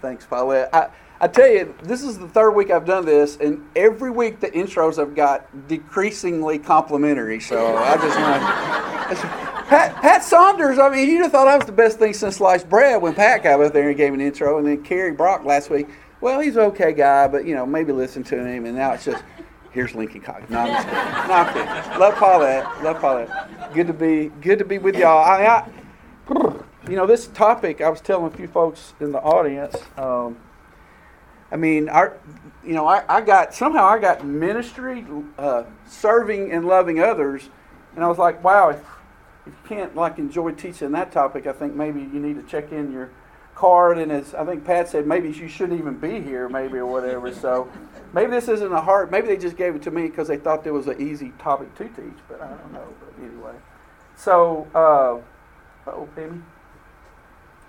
Thanks, Paulette. I, I tell you, this is the third week I've done this, and every week the intros have got decreasingly complimentary. So I just want. Pat, Pat Saunders, I mean, you'd have thought I was the best thing since sliced bread when Pat got up there and gave an intro, and then Kerry Brock last week. Well, he's an okay guy, but you know, maybe listen to him, and now it's just here's Lincoln Cox. No, I'm just kidding. No, I'm kidding. Love Paulette. Love Paulette. Good to be good to be with y'all. I, I you know, this topic, I was telling a few folks in the audience. Um, I mean, our, you know, I, I got somehow I got ministry, uh, serving and loving others, and I was like, wow, if, if you can't like enjoy teaching that topic, I think maybe you need to check in your card. And as I think Pat said, maybe you shouldn't even be here, maybe or whatever. So maybe this isn't a hard. Maybe they just gave it to me because they thought there was an easy topic to teach, but I don't know. But anyway, so uh, oh, Penny.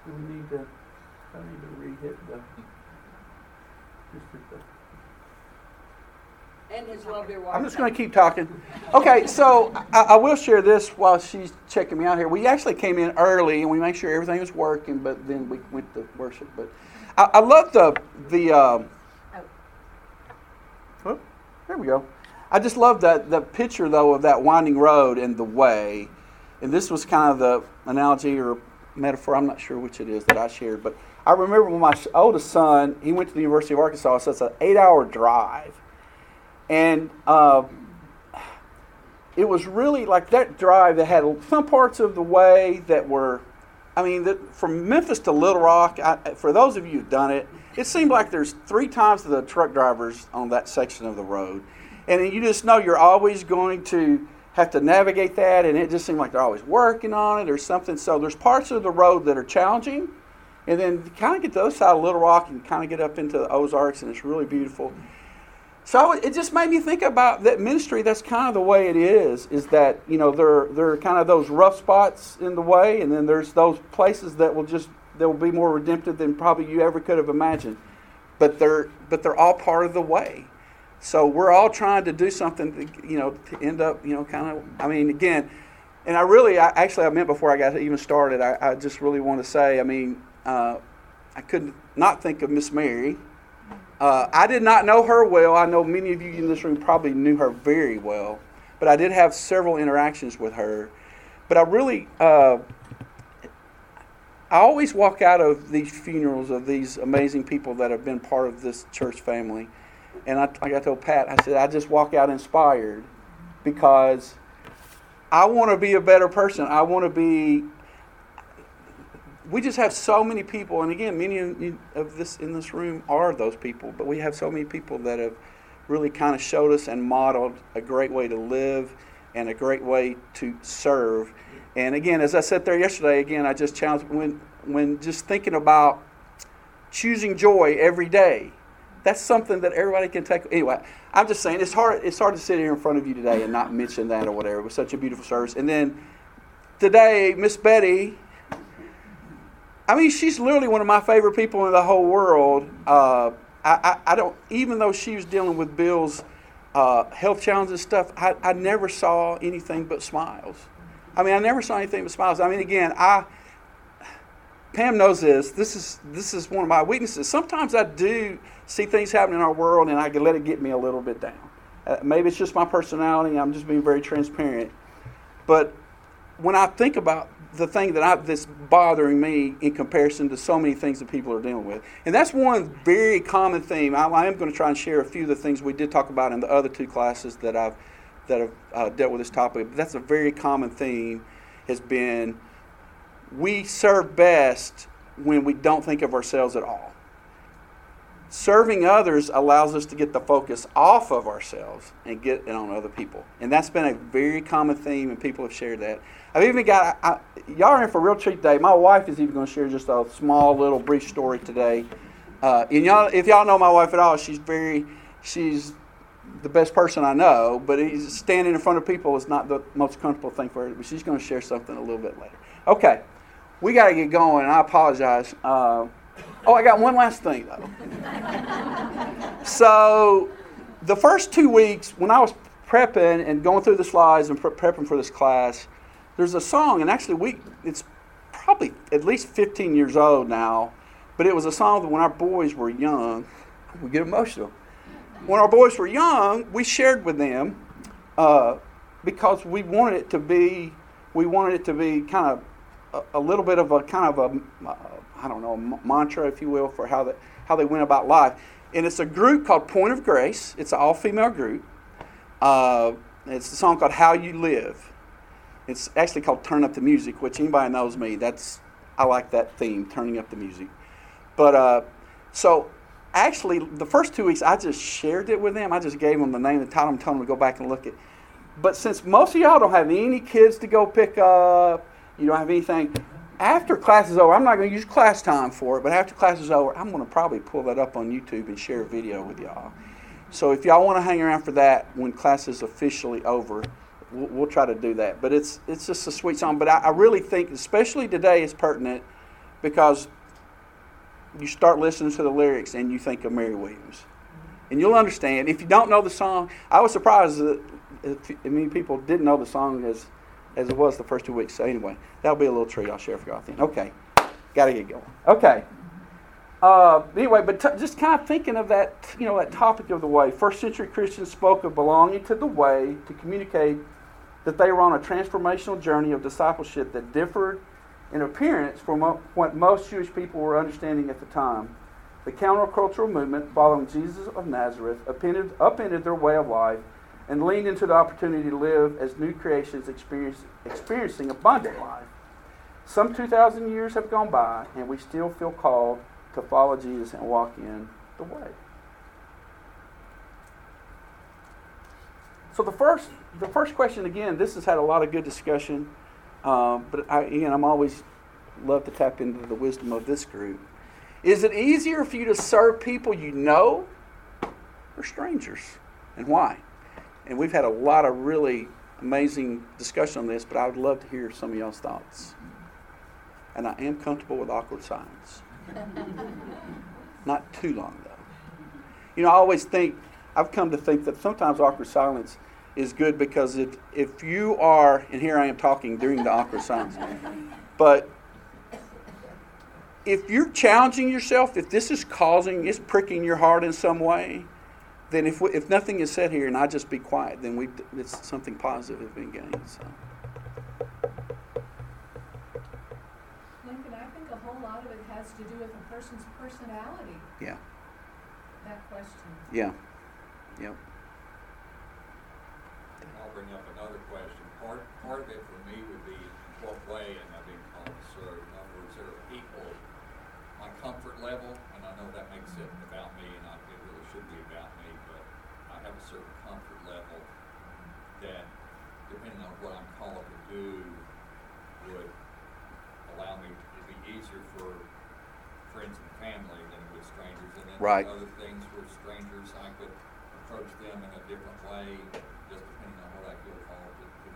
Do we need to, I need to re-hit the, just hit the. And his lovely wife. I'm just going to keep talking. Okay, so I, I will share this while she's checking me out here. We actually came in early and we made sure everything was working, but then we went to worship. But I, I love the the. Um, oh, there we go. I just love that the picture though of that winding road and the way, and this was kind of the analogy or metaphor. I'm not sure which it is that I shared, but I remember when my oldest son he went to the University of Arkansas, so it's an eight-hour drive, and uh, it was really like that drive that had some parts of the way that were. I mean, the, from Memphis to Little Rock, I, for those of you who've done it, it seemed like there's three times the truck drivers on that section of the road. And you just know you're always going to have to navigate that, and it just seemed like they're always working on it or something. So there's parts of the road that are challenging, and then kind of get to the other side of Little Rock and kind of get up into the Ozarks, and it's really beautiful. So it just made me think about that ministry. That's kind of the way it is. Is that you know there there are kind of those rough spots in the way, and then there's those places that will just that will be more redemptive than probably you ever could have imagined. But they're but they're all part of the way. So we're all trying to do something, to, you know, to end up, you know, kind of. I mean, again, and I really, I, actually, I meant before I got even started, I, I just really want to say, I mean, uh, I couldn't not think of Miss Mary. Uh, I did not know her well. I know many of you in this room probably knew her very well, but I did have several interactions with her. But I really, uh, I always walk out of these funerals of these amazing people that have been part of this church family and I, like I told Pat, I said, I just walk out inspired because I want to be a better person. I want to be. We just have so many people, and again, many of this in this room are those people. But we have so many people that have really kind of showed us and modeled a great way to live and a great way to serve. And again, as I said there yesterday, again, I just challenged when when just thinking about choosing joy every day that's something that everybody can take. Anyway, I'm just saying it's hard. It's hard to sit here in front of you today and not mention that or whatever. It was such a beautiful service. And then today, Miss Betty. I mean, she's literally one of my favorite people in the whole world. Uh, I, I, I, don't even though she was dealing with Bill's uh, health challenges and stuff. I, I never saw anything but smiles. I mean, I never saw anything but smiles. I mean, again, I. Pam knows this. This is this is one of my weaknesses. Sometimes I do see things happen in our world and I can let it get me a little bit down. Uh, maybe it's just my personality. I'm just being very transparent. But when I think about the thing that I, that's bothering me in comparison to so many things that people are dealing with, and that's one very common theme. I, I am going to try and share a few of the things we did talk about in the other two classes that I've that have uh, dealt with this topic. But that's a very common theme. Has been we serve best when we don't think of ourselves at all. Serving others allows us to get the focus off of ourselves and get it on other people. And that's been a very common theme, and people have shared that. I've even got, I, y'all are in for a real treat today. My wife is even going to share just a small little brief story today. Uh, and y'all, if y'all know my wife at all, she's very, she's the best person I know, but standing in front of people is not the most comfortable thing for her. But she's going to share something a little bit later. Okay, we got to get going. I apologize. Uh, Oh, I got one last thing though. so, the first two weeks when I was prepping and going through the slides and pre- prepping for this class, there's a song, and actually we it's probably at least 15 years old now, But it was a song that when our boys were young, we get emotional. When our boys were young, we shared with them uh, because we wanted it to be, we wanted it to be kind of a, little bit of a kind of a, uh, I don't know, mantra, if you will, for how they, how they went about life. And it's a group called Point of Grace. It's an all-female group. Uh, it's a song called How You Live. It's actually called Turn Up the Music, which anybody knows me, that's I like that theme, turning up the music. But uh, so actually, the first two weeks I just shared it with them. I just gave them the name and title and told them to go back and look at. But since most of y'all don't have any kids to go pick up, you don't have anything. After class is over, I'm not going to use class time for it, but after class is over, I'm going to probably pull that up on YouTube and share a video with y'all. So if y'all want to hang around for that when class is officially over, we'll, we'll try to do that. But it's it's just a sweet song. But I, I really think, especially today, is pertinent because you start listening to the lyrics and you think of Mary Williams. And you'll understand. If you don't know the song, I was surprised that many people didn't know the song as, as it was the first two weeks. So, anyway, that'll be a little treat I'll share for y'all, I think. Okay. Got to get going. Okay. Uh, anyway, but t- just kind of thinking of that, you know, that topic of the way. First century Christians spoke of belonging to the way to communicate that they were on a transformational journey of discipleship that differed in appearance from what most Jewish people were understanding at the time. The countercultural movement following Jesus of Nazareth upended, upended their way of life and leaned into the opportunity to live as new creations experiencing abundant life. Some 2,000 years have gone by, and we still feel called to follow Jesus and walk in the way. So the first, the first question again, this has had a lot of good discussion. Um, but I, again, I'm always love to tap into the wisdom of this group. Is it easier for you to serve people you know or strangers? And why? And we've had a lot of really amazing discussion on this, but I would love to hear some of y'all's thoughts. And I am comfortable with awkward silence. Not too long, though. You know, I always think, I've come to think that sometimes awkward silence is good because if, if you are, and here I am talking during the awkward silence, but if you're challenging yourself, if this is causing, it's pricking your heart in some way, then if, we, if nothing is said here and I just be quiet, then we it's something positive has been gained. So. Lincoln, I think a whole lot of it has to do with a person's personality. Yeah. That question. Yeah. Yep I'll bring up another question. Part, part of it for me would be what way am I being called to serve? In other words, there are people, my comfort level, and I know that makes it about me, and I, it really should be about me, but I have a certain comfort level that, depending on what I'm called to do, would allow me to be easier for friends and family than with strangers. And then right. other things with strangers, I could approach them in a different way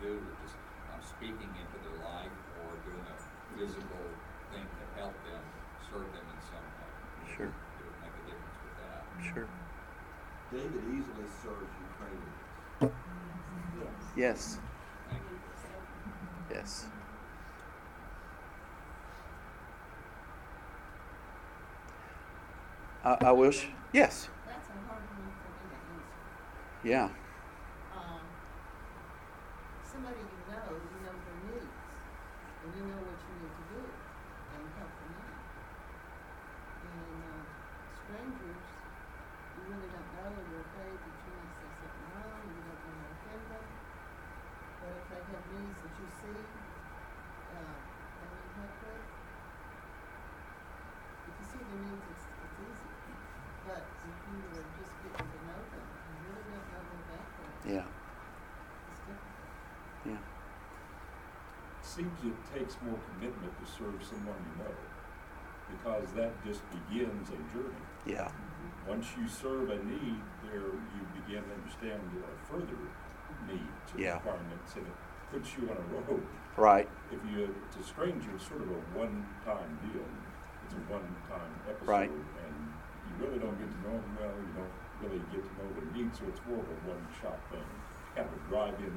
do, just I'm speaking into their life or doing a physical thing to help them, serve them in some way. Sure. It would make a difference with that. Sure. David easily serves Ukraine. Yes. Yes. I, I wish. Yes. That's a hard one for me to answer. Yeah. somebody you know, you know their needs, and you know what you need to do, and help them out. And uh, strangers, you really don't know, you're afraid that you might say something wrong, you don't want to offend them. But if they have needs that you see, uh, that you help with, if you see their needs, it's, it's easy. But if you are just getting to know them, you really don't know their background. Yeah. seems it takes more commitment to serve someone you know because that just begins a journey. Yeah. Once you serve a need, there you begin to understand a further needs or yeah. requirements, and it puts you on a road. Right. If you it's a stranger, it's sort of a one-time deal. It's a one-time episode, right. and you really don't get to know them well. You don't really get to know their needs, so it's more of a one-shot thing. Kind of a drive-in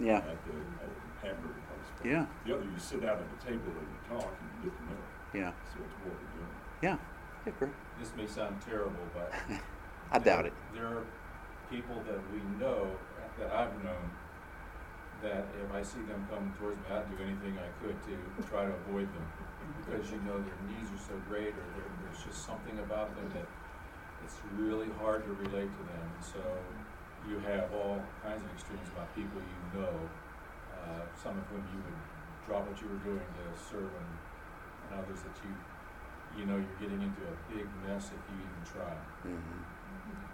yeah. at the, at the hamburger place. But Yeah. The other, you sit down at the table and you talk and you get to know. Yeah. So it's more of a Yeah. Yeah, great. This may sound terrible, but I doubt it. There are people that we know, that I've known, that if I see them coming towards me, I'd do anything I could to try to avoid them. Because you know their needs are so great, or there's just something about them that it's really hard to relate to them. So you have all kinds of extremes about people you know, uh, some of whom you would drop what you were doing to serve, and, and others that you, you know you're getting into a big mess if you even try. hmm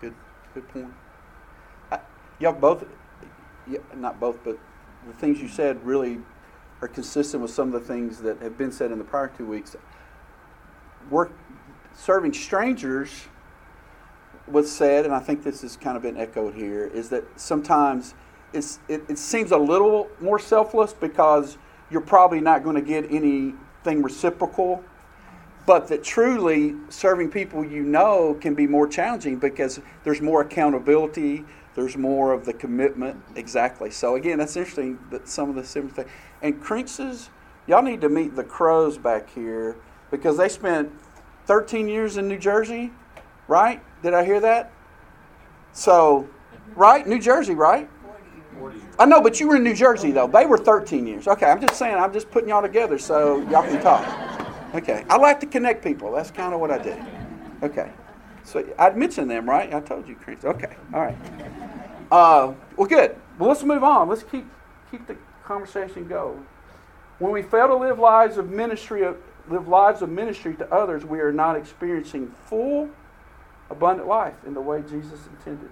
Good, good point. Y'all both, yeah, not both, but the things you said really are consistent with some of the things that have been said in the prior two weeks. Work, serving strangers was said, and I think this has kind of been echoed here, is that sometimes it's, it, it seems a little more selfless because you're probably not going to get anything reciprocal but that truly serving people you know can be more challenging because there's more accountability there's more of the commitment exactly so again that's interesting that some of the similar things and Crinxes, y'all need to meet the crows back here because they spent 13 years in new jersey right did i hear that so right new jersey right Forty years. I know, but you were in New Jersey though. They were 13 years. Okay, I'm just saying. I'm just putting y'all together so y'all can talk. Okay, I like to connect people. That's kind of what I do. Okay, so I'd mentioned them, right? I told you, Chris. Okay, all right. Uh, well, good. Well, let's move on. Let's keep keep the conversation going. When we fail to live lives of ministry, live lives of ministry to others, we are not experiencing full, abundant life in the way Jesus intended.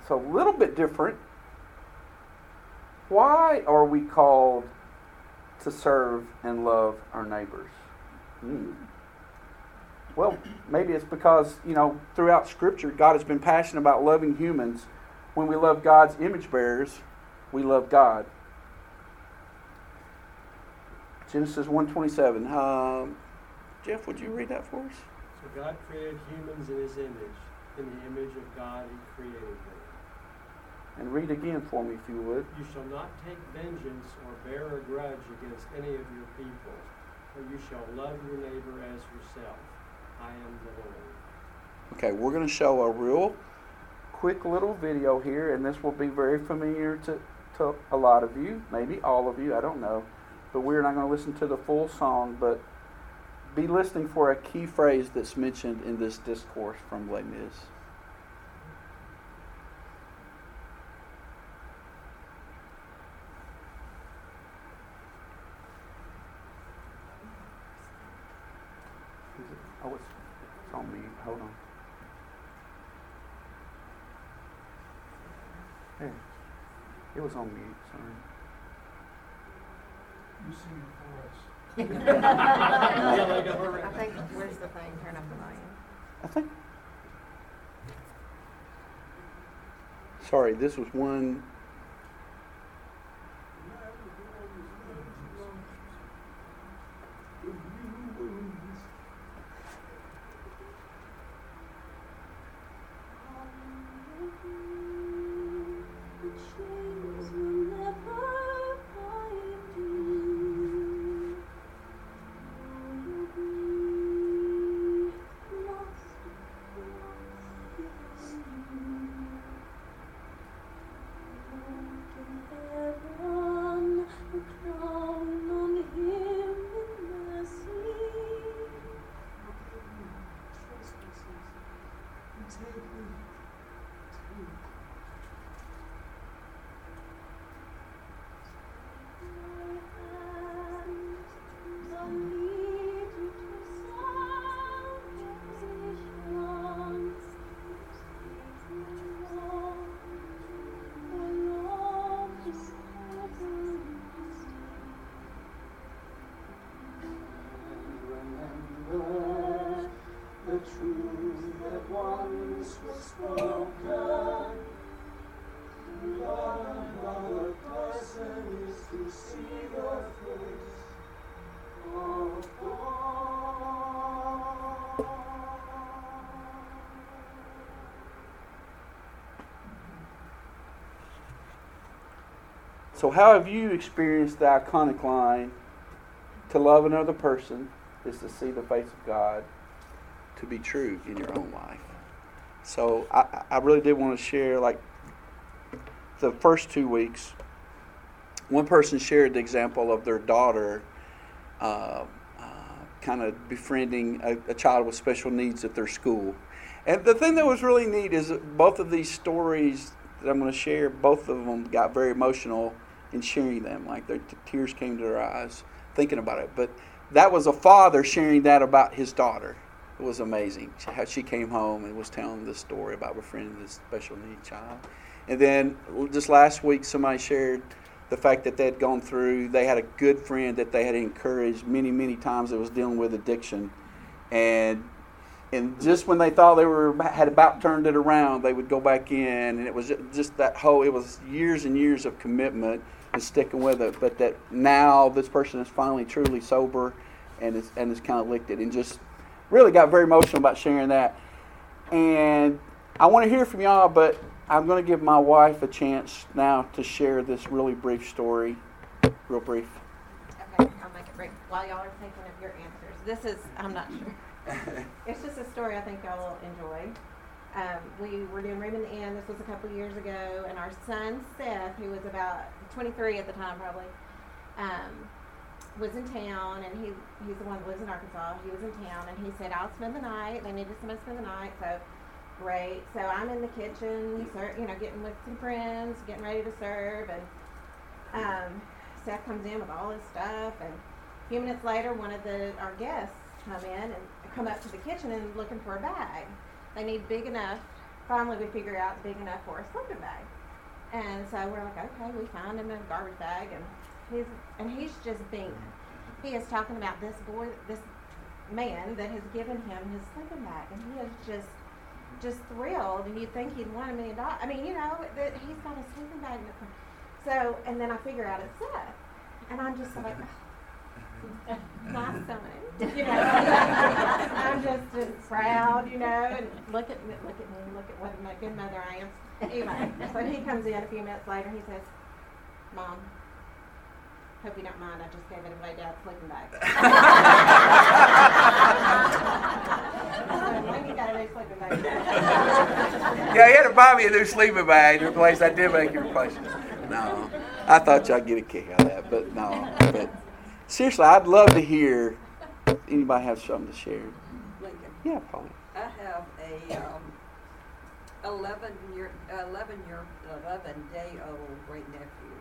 It's a little bit different. Why are we called to serve and love our neighbors? Hmm. Well, maybe it's because, you know, throughout Scripture, God has been passionate about loving humans. When we love God's image bearers, we love God. Genesis 127. Um, Jeff, would you read that for us? So God created humans in his image. In the image of God, he created them. And read again for me, if you would. You shall not take vengeance or bear a grudge against any of your people, for you shall love your neighbor as yourself. I am the Lord. Okay, we're going to show a real quick little video here, and this will be very familiar to, to a lot of you, maybe all of you, I don't know. But we're not going to listen to the full song, but be listening for a key phrase that's mentioned in this discourse from Les Mis. Is it- Oh, it's, it's on me. Hold on. Hey, It was on mute, sorry. You sing it for us. I think, where's the thing? Turn up the volume. I think. Sorry, this was one. So, how have you experienced the iconic line, to love another person is to see the face of God to be true in your own life. So I, I really did want to share like the first two weeks. One person shared the example of their daughter uh, uh, kind of befriending a, a child with special needs at their school. And the thing that was really neat is both of these stories that I'm going to share, both of them got very emotional in sharing them. Like their t- tears came to their eyes thinking about it. But that was a father sharing that about his daughter. It was amazing how she came home and was telling this story about befriending this special need child. And then just last week, somebody shared the fact that they had gone through, they had a good friend that they had encouraged many, many times that was dealing with addiction. And and just when they thought they were had about turned it around, they would go back in, and it was just that whole. It was years and years of commitment and sticking with it. But that now this person is finally truly sober, and is and is kind of licked it, and just really got very emotional about sharing that. And I want to hear from y'all, but I'm going to give my wife a chance now to share this really brief story. Real brief. Okay, I'll make it brief. While y'all are thinking of your answers, this is, I'm not sure. it's just a story I think y'all will enjoy. Um, we were doing Room in the Inn. This was a couple years ago, and our son Seth, who was about 23 at the time, probably, um, was in town, and he he's the one that lives in Arkansas. He was in town, and he said, "I'll spend the night." They needed someone to spend the night, so great. So I'm in the kitchen, ser- you know, getting with some friends, getting ready to serve, and um, Seth comes in with all his stuff, and a few minutes later, one of the our guests come in and come up to the kitchen and looking for a bag. They need big enough. Finally, we figure out big enough for a sleeping bag, and so we're like, okay, we find him in a garbage bag, and he's and he's just being. He is talking about this boy, this man that has given him his sleeping bag, and he is just just thrilled, and you'd think he'd won a million dollars. I mean, you know, that he's got a sleeping bag. In the so, and then I figure out it's Seth, and I'm just like, my son. You know, I'm just proud, you know, and look at me, look at me, look at what a good mother I am. Anyway, so he comes in a few minutes later. He says, "Mom, hope you don't mind. I just gave it away dad's sleeping bag." a. Yeah, he had to buy me a new sleeping bag to replace. I did make it replace. No, I thought y'all get a kick out of that, but no. But seriously, I'd love to hear anybody have something to share. Lincoln. Yeah, Polly. I have a um, 11 year, 11 year, 11 day old great nephew.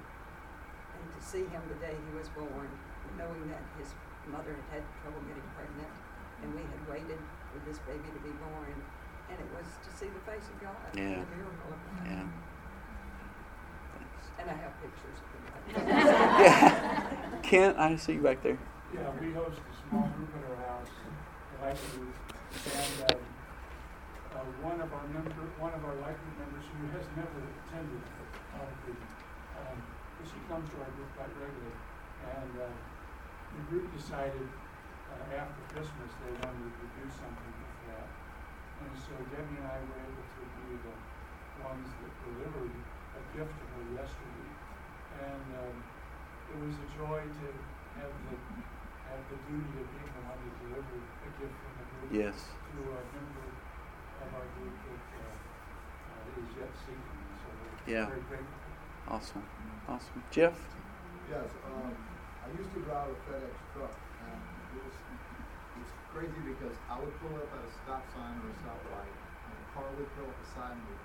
And to see him the day he was born, knowing that his mother had had trouble getting pregnant, and we had waited for this baby to be born, and it was to see the face of God, Yeah. the miracle of God. Yeah. And I have pictures of him. Yeah. Kent, I see you back there. Yeah, we host a small group at our house, the Group, and uh, uh, one of our member, one of our Life Group members who has never attended our group, um, she comes to our group quite regularly, and uh, the group decided uh, after Christmas they wanted to do something with that, and so Debbie and I were able to be the ones that delivered a gift to her yesterday, and um, it was a joy to have the have the duty of being the one to deliver a gift from the group Yes. to a member of our group that uh, uh, is yet seeking. So Yeah. very grateful. Awesome. Awesome. Jeff? Yes, um, I used to drive a FedEx truck, and it was, it's crazy because I would pull up at a stop sign or a stoplight, and a car would pull up beside me,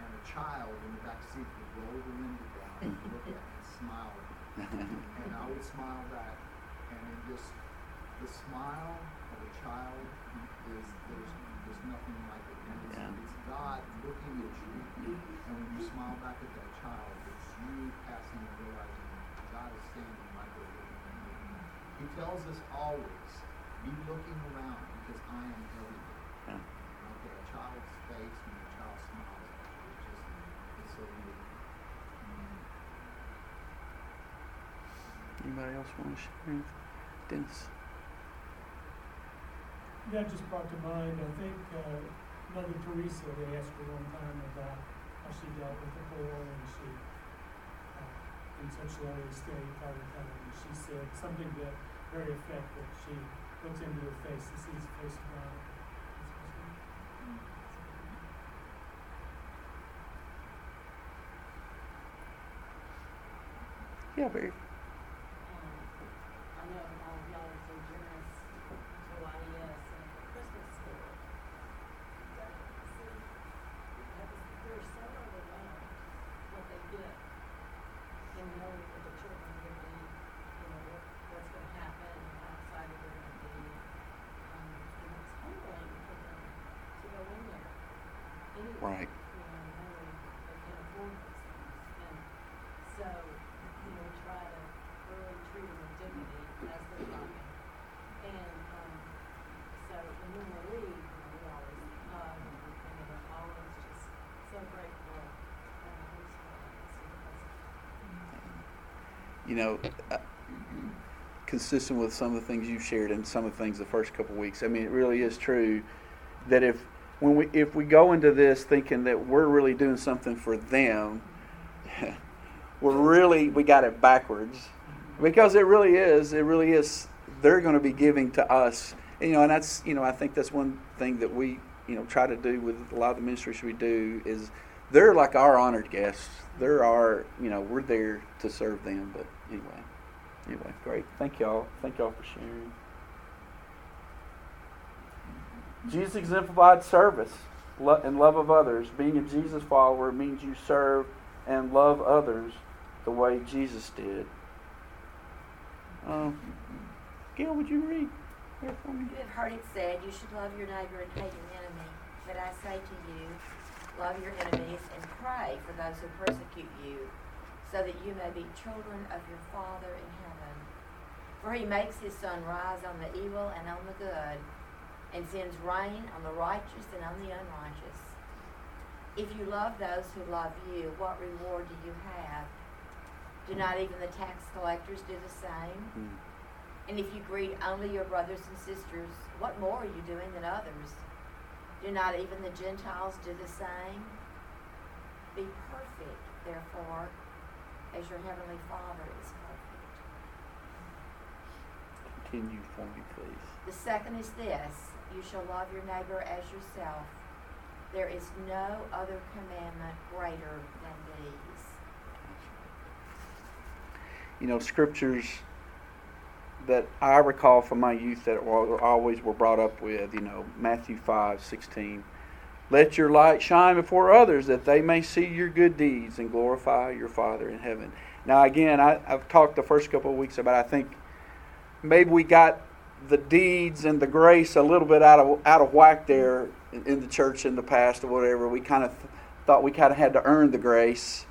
and a child in the back seat would roll the window down and look at me and smile. And I would smile back, and it just, the smile of a child is, there's, there's nothing like it. And it's, Yeah. it's God looking at you, and when you smile back at that child, it's you passing and realizing God is standing right there looking at you. He tells us always, be looking around because I am everywhere. Yeah. Okay, a child's face when a child smiles it's just, it's so beautiful. Mm. Anybody else want to share anything? Dennis? That just brought to mind, I think, uh, Mother Teresa, they asked her one time about how she dealt with the poor and she, uh, in such lowly state all the time. And she said something that very effective. She looks into her face and sees the face of God. Yeah, Barry. Um, I know all of y'all are so generous to YES and the Christmas store. But see, that was, they're so overwhelmed what they get and knowing that the children are gonna be, you know, what, what's gonna happen and how excited they're gonna be. Um, and it's humbling for them to go in there anyway. Right. You know, knowing they can afford these things. And so, you know, we try to really treat them with dignity as they're coming. And, um, so when we leave, you know, we always hug and, and they're always just so grateful and it's fun. It's, you know, uh, consistent with some of the things you've shared and some of the things the first couple weeks. I mean, it really is true that if when we if we go into this thinking that we're really doing something for them, we're really we got it backwards because it really is. It really is. They're going to be giving to us, and, you know, and that's you know I think that's one thing that we you know try to do with a lot of the ministries we do is they're like our honored guests. They're our you know we're there to serve them. But anyway, anyway, great. Thank y'all. Thank y'all for sharing. Jesus exemplified service and love of others. Being a Jesus follower means you serve and love others the way Jesus did. Um, Gail, would you read here for me? You have heard it said, You should love your neighbor and hate your enemy. But I say to you, love your enemies and pray for those who persecute you, so that you may be children of your Father in heaven. For he makes his sun rise on the evil and on the good, and sends rain on the righteous and on the unrighteous. If you love those who love you, what reward do you have? Do not even the tax collectors do the same? Mm. And if you greet only your brothers and sisters, what more are you doing than others? Do not even the Gentiles do the same? Be perfect, therefore, as your heavenly Father is perfect. Continue for me, please. The second is this you shall love your neighbor as yourself. There is no other commandment greater than these. You know, scriptures that I recall from my youth that were, always were brought up with, you know, Matthew 5 16. Let your light shine before others that they may see your good deeds and glorify your Father in heaven. Now, again, I, I've talked the first couple of weeks about I think maybe we got the deeds and the grace a little bit out of out of whack there in, in the church in the past or whatever. We kind of th- thought we kind of had to earn the grace,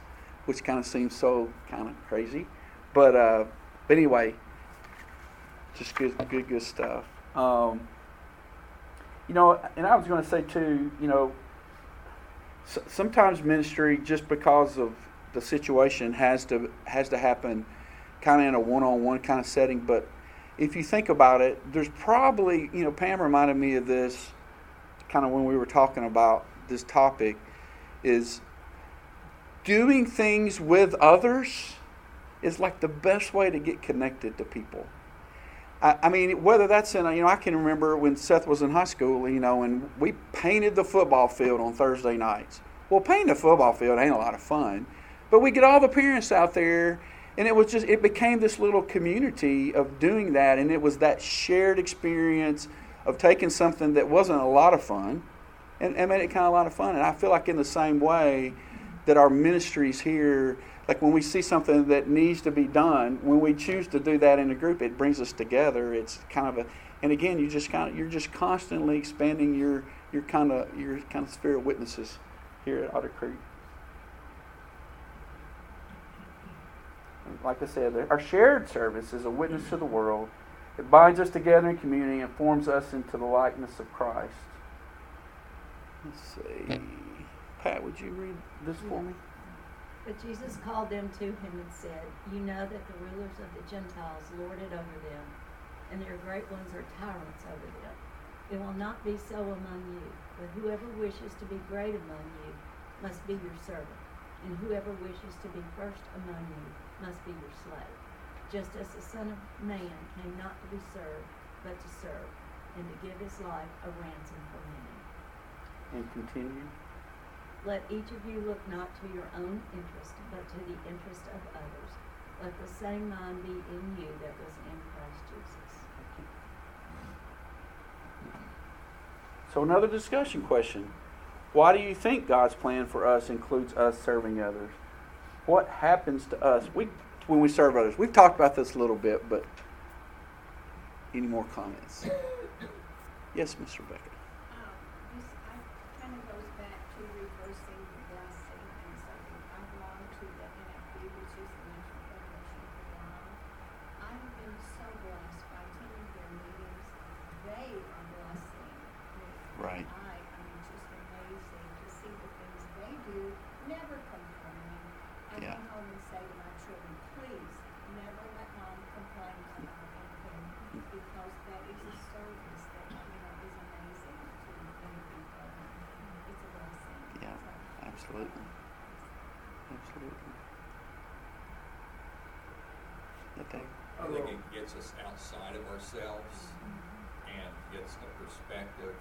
which kind of seems so kind of crazy. But uh, but anyway, just good good good stuff. Um, you know, and I was going to say too, you know, s- sometimes ministry just because of the situation has to has to happen kind of in a one-on-one kind of setting, but if you think about it, there's probably, you know, Pam reminded me of this kind of when we were talking about this topic is doing things with others is like the best way to get connected to people. I, I mean, whether that's in, you know, I can remember when Seth was in high school, you know, and we painted the football field on Thursday nights. Well, painting a football field ain't a lot of fun, but we get all the parents out there and it was just it became this little community of doing that and it was that shared experience of taking something that wasn't a lot of fun and, and made it kind of a lot of fun and i feel like in the same way that our ministries here like when we see something that needs to be done when we choose to do that in a group it brings us together it's kind of a and again you just kind of you're just constantly expanding your your kind of your kind of sphere of witnesses here at otter creek like I said, our shared service is a witness to the world. It binds us together in community and forms us into the likeness of Christ. Let's see. Pat, would you read this for me? But Jesus called them to him and said, You know that the rulers of the Gentiles lord it over them, and their great ones are tyrants over them. It will not be so among you, but whoever wishes to be great among you must be your servant, and whoever wishes to be first among you must be your slave. just as the Son of Man came not to be served, but to serve, and to give his life a ransom for many. And continue. Let each of you look not to your own interest, but to the interest of others. Let the same mind be in you that was in Christ Jesus. So another discussion question. Why do you think God's plan for us includes us serving others? What happens to us we, when we serve others? We've talked about this a little bit, but any more comments? Yes, Miss Rebecca. Um, this, I, kind of goes back to reversing the blessing and serving. I belong to the NFB, which is the National Federation of the Blind. I've been so blessed by attending their meetings. They are blessing me. Right. I, I mean, just amazing to see the things they do, never complaining. I Yeah. come home and say to my children, please, never let mom complain about anything, because that is a service that, you know, is amazing to many people. It's a blessing. Yeah, So, absolutely. Absolutely. Yeah, Dave? I think it gets us outside of ourselves and gets a perspective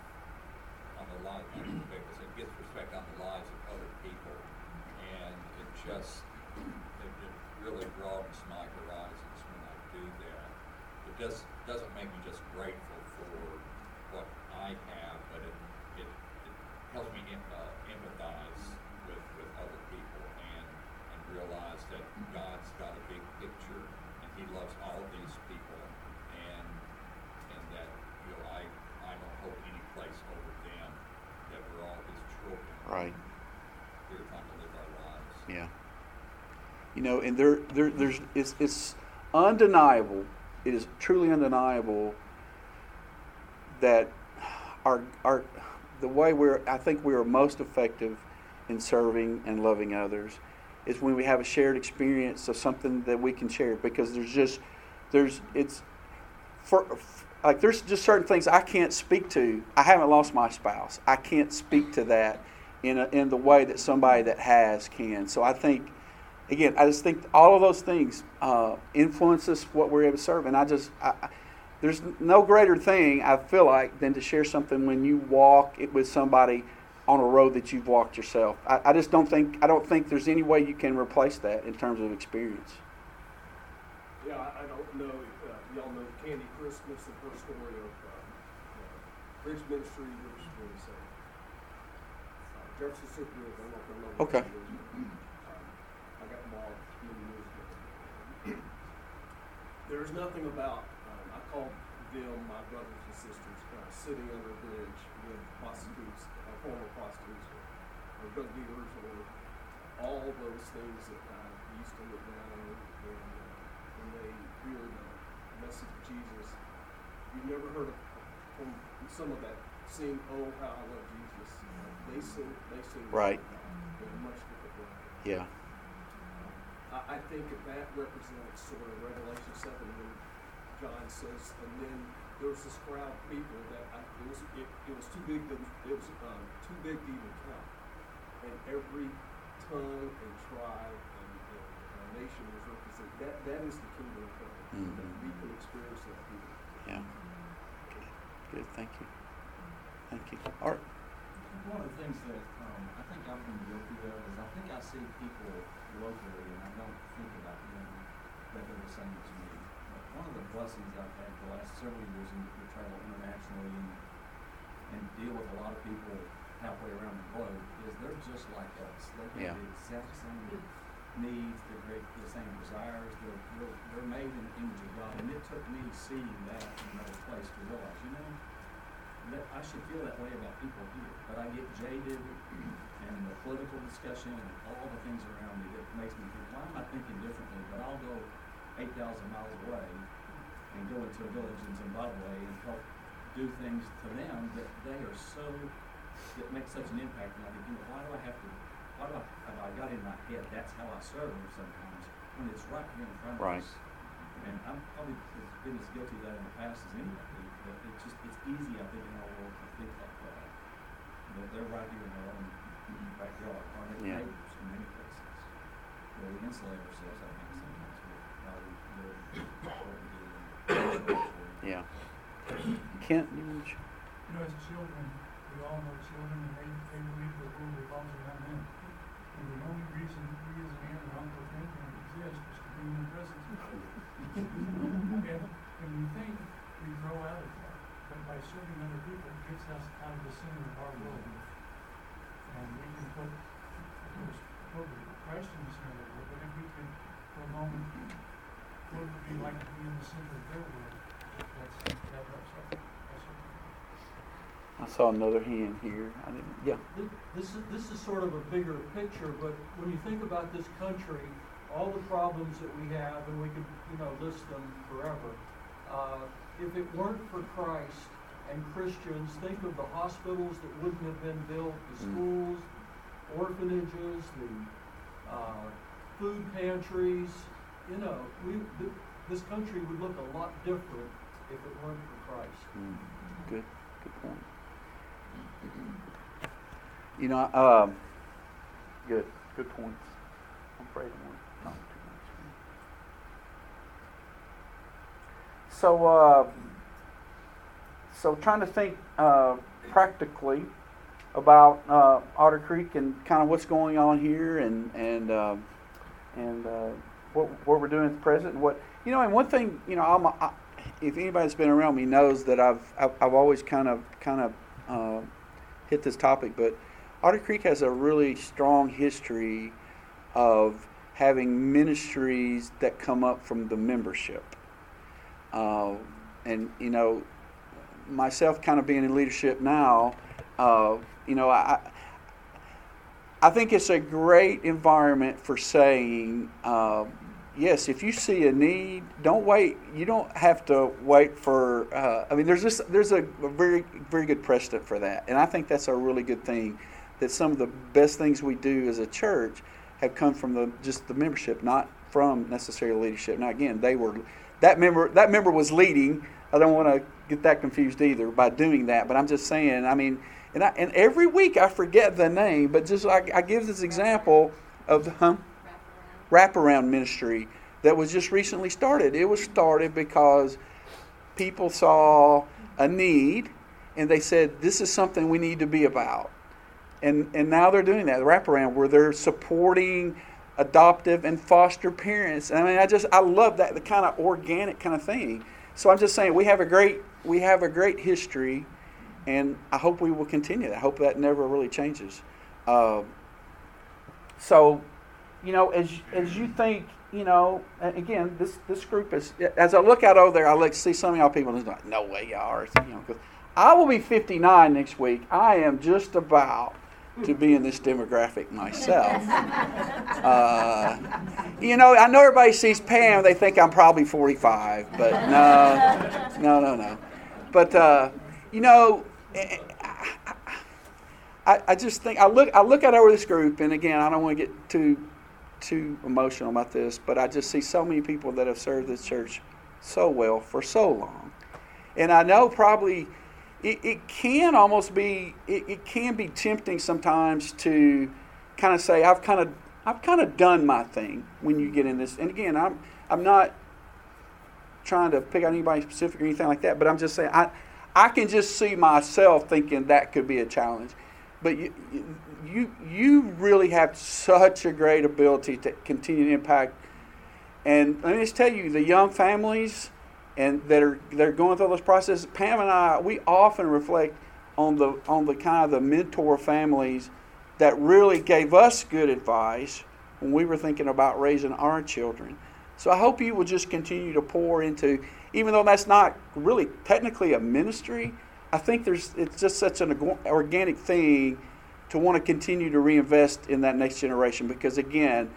on the life, not perspective, it gets perspective on the lives of other people. And it just, it, it really broadens my horizons when I do that. It just, doesn't make me just grateful for what I have, but it, it, it helps me em- uh, empathize with, with other people and, and realize that God's got a big picture and He loves all these people and, and that, you know, I, I don't hold any place over them, that we're all His children. Right. We're trying to live our lives. Yeah. You know, and there, there, there's, it's, it's undeniable. It is truly undeniable that our, our, the way we're, I think we are most effective in serving and loving others is when we have a shared experience of something that we can share because there's just, there's, it's, for, like there's just certain things I can't speak to. I haven't lost my spouse. I can't speak to that in a, in the way that somebody that has can. So I think, again, I just think all of those things uh, influence us what we're able to serve. And I just, I, there's no greater thing I feel like than to share something when you walk it with somebody on a road that you've walked yourself. I, I just don't think I don't think there's any way you can replace that in terms of experience. Yeah, I, I don't know, uh, y'all know Candy Christmas and her story of, uh, uh, Bridge Ministry, which was, uh, uh, Jefferson City, Bridge, I don't know if. Okay. what it is, but, um, I got involved many years ago. There's nothing about, um, I call them my brothers and sisters, uh, sitting under a bridge with prostitutes, uh, former prostitutes, or, or drug dealers, or all those things that I used to look down on, and, uh, when they hear the message of Jesus, you've never heard of, from some of that, sing, oh, how I love Jesus. They sing, they sing. Right. In a much different way. Yeah. I, I think that that represents sort of Revelation seven when John says, and then there was this crowd of people that I, it was it, it was too big to it was um, too big to even count, and every tongue and tribe and, and, and nation was represented. That that is the kingdom of heaven. That Mhm. we can experience that here. Yeah. Good. Thank you. Thank you. Art. One of the things that um, I think I've been guilty of is I think I see people locally and I don't think about them that they're the same as me. But one of the blessings I've had the last several years in to travel internationally and, and deal with a lot of people halfway around the globe is they're just like us. They Yeah. have the exact same needs, the great, the same desires. They're, they're, they're made in the image of God. And it took me seeing that in another place to realize, you know, that I should feel that way about people here. But I get jaded and the political discussion and all the things around me that makes me think, why am I thinking differently? But I'll go 8,000 miles away and go into a village in Zimbabwe and help do things to them that they are so, that makes such an impact. And I think, you know, why do I have to, why do I, have I got in my head, that's how I serve them sometimes, when it's right here in front of Right. us. And I'm probably as been as guilty of that in the past as anybody, but it's just, it's easy, I think, in our world to think like that. That they're right here in their own backyard, our Yeah. neighbors in many places. Where we insulate ourselves, I think, sometimes with how we the, Yeah. Kent, you want to- You know, as children, we all know children, and they, they believe the world revolves around them. And the only reason we as an aunt and uncle think and exist is to be in their presence. And, and we think we grow out of that, but by serving other people, it gets us out of the center of our world. And we can put, of course, put Christ in the center of the world, but if we can, for a moment, what it would be like to be in the center of their world, that's, that helps us. That's what I saw another hand here. I didn't. Yeah. This is, this is sort of a bigger picture, but when you think about this country, all the problems that we have, and we could, you know, list them forever. Uh, if it weren't for Christ and Christians, think of the hospitals that wouldn't have been built, the Mm. schools, orphanages, the, uh, food pantries, you know, we, th- this country would look a lot different if it weren't for Christ. Mm, Good. Good point. You know, um, good. Good points. I'm afraid I won't too much. So, uh, so trying to think uh, practically about uh, Otter Creek and kind of what's going on here and and uh, and uh, what what we're doing at the present and what you know and one thing you know I'm if anybody's been around me knows that I've I've, I've always kind of kind of uh, hit this topic, but Otter Creek has a really strong history of having ministries that come up from the membership. Uh, and you know, myself kind of being in leadership now, uh, you know, I I think it's a great environment for saying, uh, yes, if you see a need, don't wait. You don't have to wait for. Uh, I mean, there's just there's a, very very good precedent for that, and I think that's a really good thing. That some of the best things we do as a church have come from the just the membership, not from necessarily leadership. Now, again, they were that member that member was leading. I don't want to get that confused either by doing that, but I'm just saying. I mean, and I, and every week I forget the name, but just I, I give this example of the huh? Wraparound ministry that was just recently started. It was started because people saw a need and they said, This is something we need to be about. And, and now they're doing that, the wraparound, where they're supporting adoptive and foster parents. I mean, I just, I love that, the kind of organic kind of thing. So I'm just saying, we have a great, we have a great history, and I hope we will continue that. I hope that never really changes. Uh, so, you know, as as you think, you know, again, this this group is. As I look out over there, I look see some of y'all people, and it's like, no way, y'all are. You know, 'cause I will be 59 next week. I am just about to be in this demographic myself. Uh, you know, I know everybody sees Pam, they think I'm probably 45, but no, no, no, no. But uh, you know. I, I just think I look I look out over this group, and again, I don't want to get too too emotional about this, but I just see so many people that have served this church so well for so long, and I know probably it, it can almost be it, it can be tempting sometimes to kind of say I've kind of I've kind of done my thing when you get in this, and again, I'm I'm not trying to pick out anybody specific or anything like that, but I'm just saying I I can just see myself thinking that could be a challenge but you, you you really have such a great ability to continue to impact. And let me just tell you, the young families and that are that are going through this process. Pam and I, we often reflect on the on the kind of the mentor families that really gave us good advice when we were thinking about raising our children. So I hope you will just continue to pour into, even though that's not really technically a ministry. I think there's it's just such an organic thing to want to continue to reinvest in that next generation because again,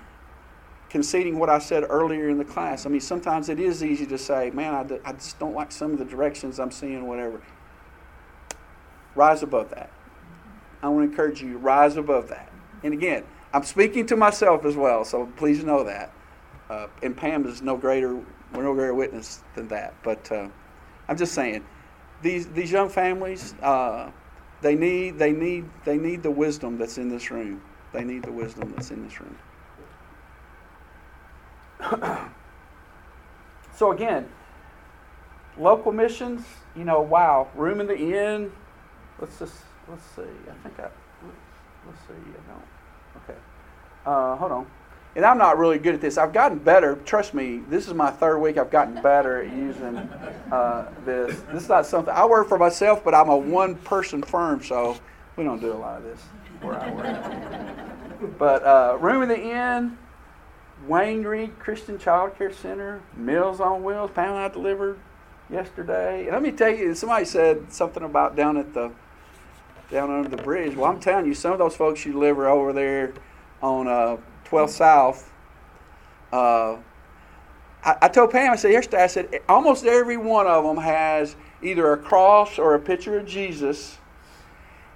conceding what I said earlier in the class, I mean sometimes it is easy to say, man, I, I just don't like some of the directions I'm seeing, whatever. Rise above that. I want to encourage you to rise above that. And again, I'm speaking to myself as well, so please know that. Uh, and Pam is no greater, no greater witness than that. But uh, I'm just saying these these young families uh, they need they need they need the wisdom that's in this room. They need the wisdom that's in this room. so again, local missions, you know, wow, room in the inn. Let's just let's see. I think I let's see. I don't. Okay. Uh, hold on. And I'm not really good at this. I've gotten better. Trust me. This is my third week. I've gotten better at using uh, this. This is not something I work for myself, but I'm a one-person firm, so we don't do a lot of this where I work. but uh, room in the inn. Wayne Reed Christian Child Care Center, Meals on Wheels, Pound I delivered yesterday. And let me tell you, somebody said something about down at the down under the bridge. Well, I'm telling you, some of those folks you deliver over there on uh, 12 South. Uh, I, I told Pam, I said yesterday, I said almost every one of them has either a cross or a picture of Jesus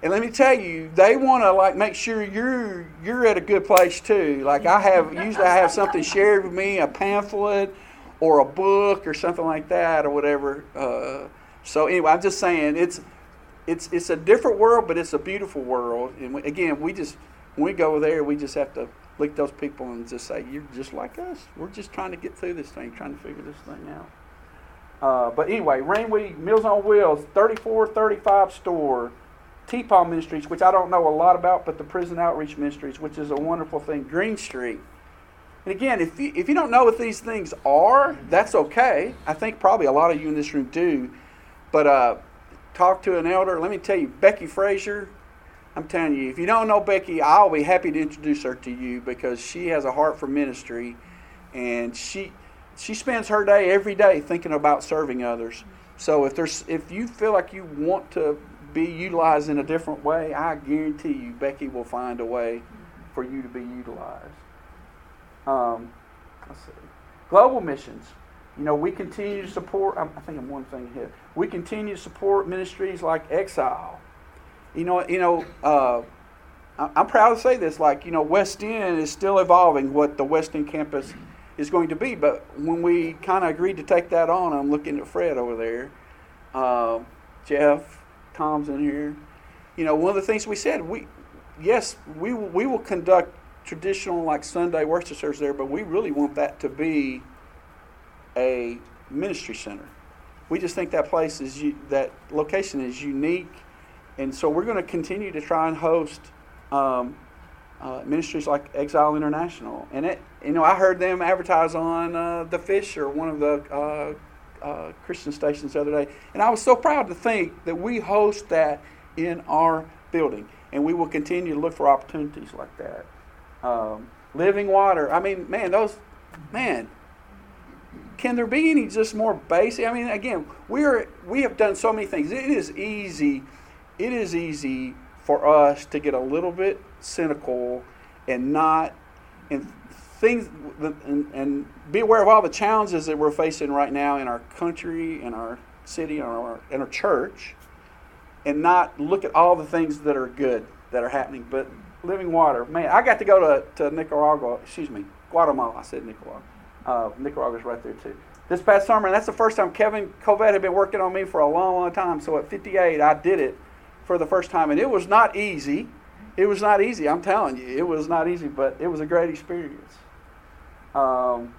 and let me tell you, they want to like make sure you're you're at a good place too. Like I have usually I have something shared with me, a pamphlet or a book or something like that or whatever. Uh, so anyway, I'm just saying it's it's it's a different world, but it's a beautiful world. And we, again, we just we go there, we just have to look at those people and just say, "You're just like us. We're just trying to get through this thing, trying to figure this thing out." Uh, but anyway, Wayne Reed Meals on Wheels, 3435 store. T-Paw Ministries, which I don't know a lot about, but the Prison Outreach Ministries, which is a wonderful thing. Green Street. And again, if you, if you don't know what these things are, that's okay. I think probably a lot of you in this room do. But uh, talk to an elder. Let me tell you, Becky Frazier, I'm telling you, if you don't know Becky, I'll be happy to introduce her to you because she has a heart for ministry. And she, she spends her day every day thinking about serving others. So if there's if you feel like you want to be utilized in a different way, I guarantee you Becky will find a way for you to be utilized. Um, let's see. Global missions. You know, we continue to support, I think I'm one thing here. We continue to support ministries like Exile. You know, you know, uh, I'm proud to say this. Like, you know, West End is still evolving what the West End campus is going to be. But when we kind of agreed to take that on, I'm looking at Fred over there, uh, Jeff, Tom's in here. You know, one of the things we said, we yes, we we will conduct traditional like Sunday worship service there, but we really want that to be a ministry center. We just think that place is that location is unique, and so we're going to continue to try and host um, uh, ministries like Exile International. And it, you know, I heard them advertise on uh, the Fisher, one of the uh, uh, Christian stations the other day, and I was so proud to think that we host that in our building, and we will continue to look for opportunities like that. Um, living water. I mean, man, those, man. Can there be any just more basic? I mean, again, we are we have done so many things. It is easy. It is easy for us to get a little bit cynical and not and things and, and, be aware of all the challenges that we're facing right now in our country, in our city, in our, in our church, and not look at all the things that are good that are happening. But living water, man, I got to go to, to Nicaragua, excuse me, Guatemala. I said Nicaragua. Uh, Nicaragua's right there too. This past summer, and that's the first time Kevin Covet had been working on me for a long, long time. So at 58, I did it for the first time, and it was not easy. It was not easy. I'm telling you, it was not easy, but it was a great experience. Um,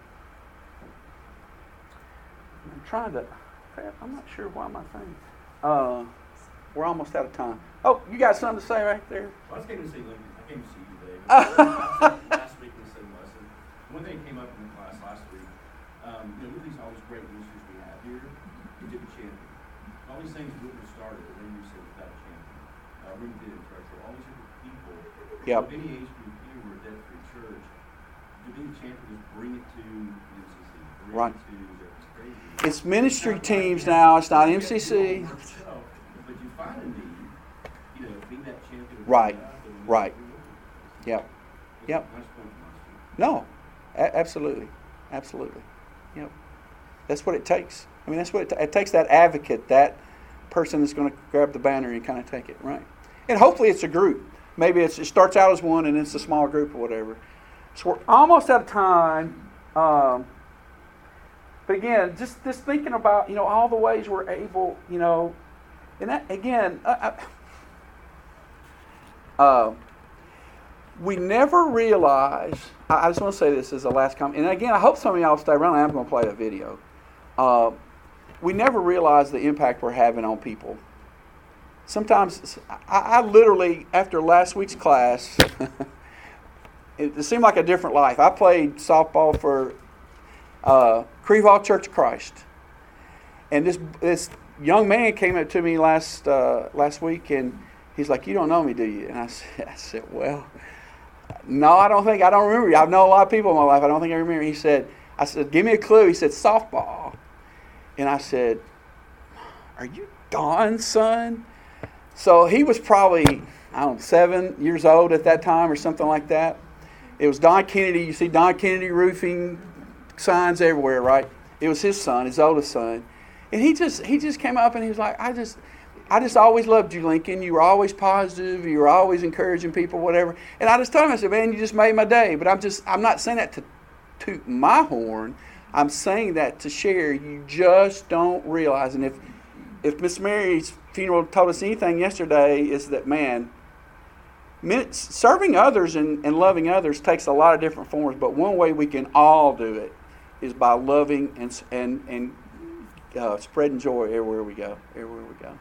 I'm trying to. I'm not sure why my thing. Uh, we're almost out of time. Oh, you got something to say right there? Well, I just came to see Lincoln. I came to see you, Dave. last week in the same lesson. One thing came up in the class last week. Um, you know, with these all these great ministries we have here, you did a champion. All these things wouldn't have started if you said without a champion. Uh, we did treasure. All these different people. Yep. Of any age group here, we're a debt free church. To be a champion is bring it to MCC. Bring Right. it to it's crazy. It's ministry teams now. It's not MCC. But you find a need, you know, be that champion. Right. Right. Yep. Yep. Nice point, Master. No, a- absolutely, absolutely. Yep. That's what it takes. I mean, that's what it, ta- it takes. That advocate, that person that's going to grab the banner and kind of take it right. And hopefully, it's a group. Maybe it starts out as one, and it's a small group or whatever. So we're almost out of time. Um, but again, just just thinking about you know all the ways we're able, you know, and that again. Uh, we never realize. I, I just want to say this as a last comment, and again, I hope some of y'all stay around. I'm going to play a video. uh, we never realize the impact we're having on people. Sometimes, I, I literally, after last week's class, it, it seemed like a different life. I played softball for uh, Creve Church of Christ, and this this young man came up to me last uh, last week, and he's like, "You don't know me, do you?" And I said, "I said, well, no, I don't think I don't remember you. I've known a lot of people in my life. I don't think I remember." He said, "I said, give me a clue." He said, "Softball," and I said, "Are you Don's son?" So he was probably I don't know seven years old at that time or something like that. It was Don Kennedy. You see Don Kennedy roofing signs everywhere, right? It was his son, his oldest son. And he just he just came up and he was like, I just I just always loved you, Lincoln. You were always positive. You were always encouraging people, whatever. And I just told him, I said, man, you just made my day. But I'm just I'm not saying that to toot my horn. I'm saying that to share. You just don't realize. And if if Miss Mary's funeral told us anything yesterday, is that man, serving others and, and loving others takes a lot of different forms. But one way we can all do it is by loving and and and uh, spreading joy everywhere we go. Everywhere we go.